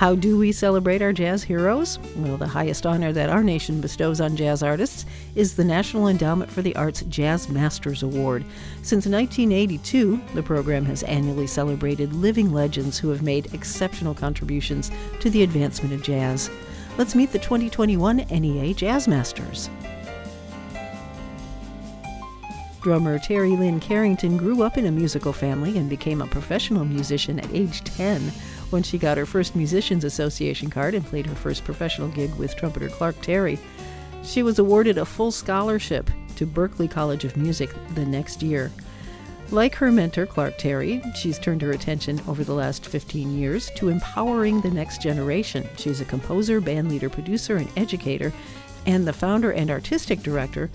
How do we celebrate our jazz heroes? Well, the highest honor that our nation bestows on jazz artists is the National Endowment for the Arts Jazz Masters Award. Since 1982, the program has annually celebrated living legends who have made exceptional contributions to the advancement of jazz. Let's meet the 2021 NEA Jazz Masters. Drummer Terri Lyne Carrington grew up in a musical family and became a professional musician at age 10 when she got her first Musicians Association card and played her first professional gig with trumpeter Clark Terry. She was awarded a full scholarship to Berklee College of Music the next year. Like her mentor, Clark Terry, she's turned her attention over the last 15 years to empowering the next generation. She's a composer, bandleader, producer, and educator, and the founder and artistic director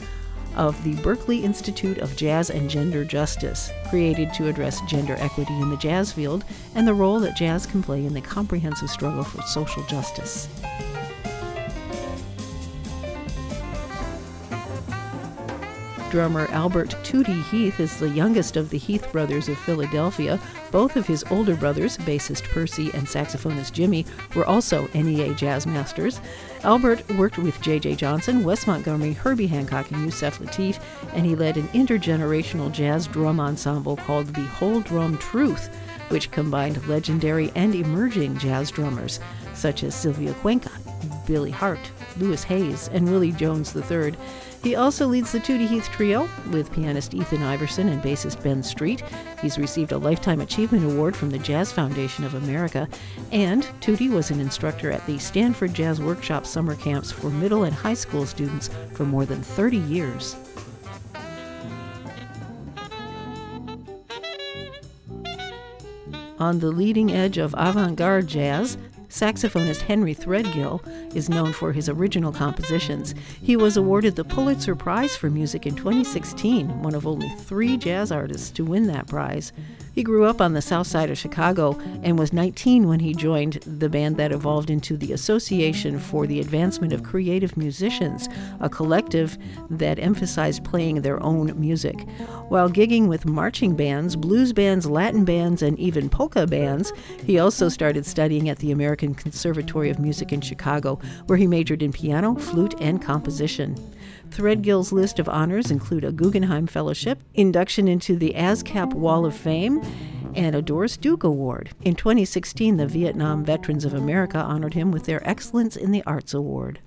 of the Berklee Institute of Jazz and Gender Justice, created to address gender equity in the jazz field and the role that jazz can play in the comprehensive struggle for social justice. Drummer Albert Tootie Heath is the youngest of the Heath brothers of Philadelphia. Both of his older brothers, bassist Percy and saxophonist Jimmy, were also NEA jazz masters. Albert worked with J.J. Johnson, Wes Montgomery, Herbie Hancock, and Yusef Lateef, and he led an intergenerational jazz drum ensemble called the Whole Drum Truth, which combined legendary and emerging jazz drummers such as Sylvia Cuenca, Billy Hart, Louis Hayes, and Willie Jones III. He also leads the Tootie Heath Trio with pianist Ethan Iverson and bassist Ben Street. He's received a Lifetime Achievement Award from the Jazz Foundation of America. And Tootie was an instructor at the Stanford Jazz Workshop summer camps for middle and high school students for more than 30 years. On the leading edge of avant garde jazz, Saxophonist Henry Threadgill is known for his original compositions. He was awarded the Pulitzer Prize for Music in 2016, one of only three jazz artists to win that prize. He grew up on the south side of Chicago and was 19 when he joined the band that evolved into the Association for the Advancement of Creative Musicians, a collective that emphasized playing their own music. While gigging with marching bands, blues bands, Latin bands, and even polka bands, he also started studying at the American Conservatory of Music in Chicago, where he majored in piano, flute, and composition. Threadgill's list of honors include a Guggenheim Fellowship, induction into the ASCAP Wall of Fame, and a Doris Duke Award. In 2016, the Vietnam Veterans of America honored him with their Excellence in the Arts Award.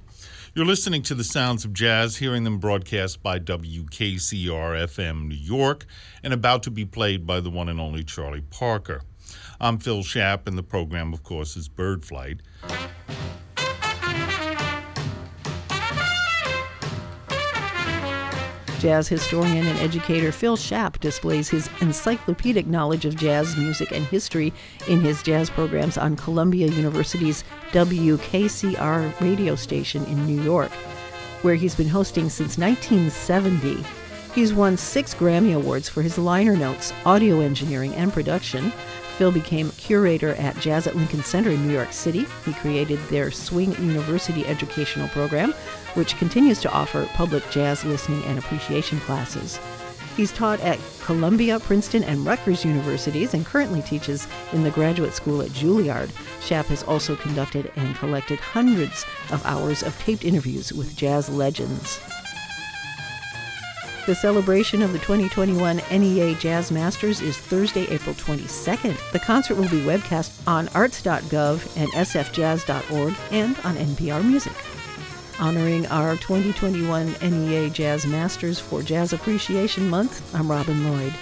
You're listening to the sounds of jazz, hearing them broadcast by WKCR FM New York and about to be played by the one and only Charlie Parker. I'm Phil Schaap, and the program, of course, is Bird Flight. Jazz historian and educator Phil Schaap displays his encyclopedic knowledge of jazz music and history in his jazz programs on Columbia University's WKCR radio station in New York, where he's been hosting since 1970. He's won six Grammy Awards for his liner notes, audio engineering, and production. Phil became curator at Jazz at Lincoln Center in New York City. He created their Swing University educational program, which continues to offer public jazz listening and appreciation classes. He's taught at Columbia, Princeton, and Rutgers universities and currently teaches in the graduate school at Juilliard. Schaap has also conducted and collected hundreds of hours of taped interviews with jazz legends. The celebration of the 2021 NEA Jazz Masters is Thursday, April 22nd. The concert will be webcast on arts.gov and sfjazz.org and on NPR Music. Honoring our 2021 NEA Jazz Masters for Jazz Appreciation Month, I'm Robin Lloyd.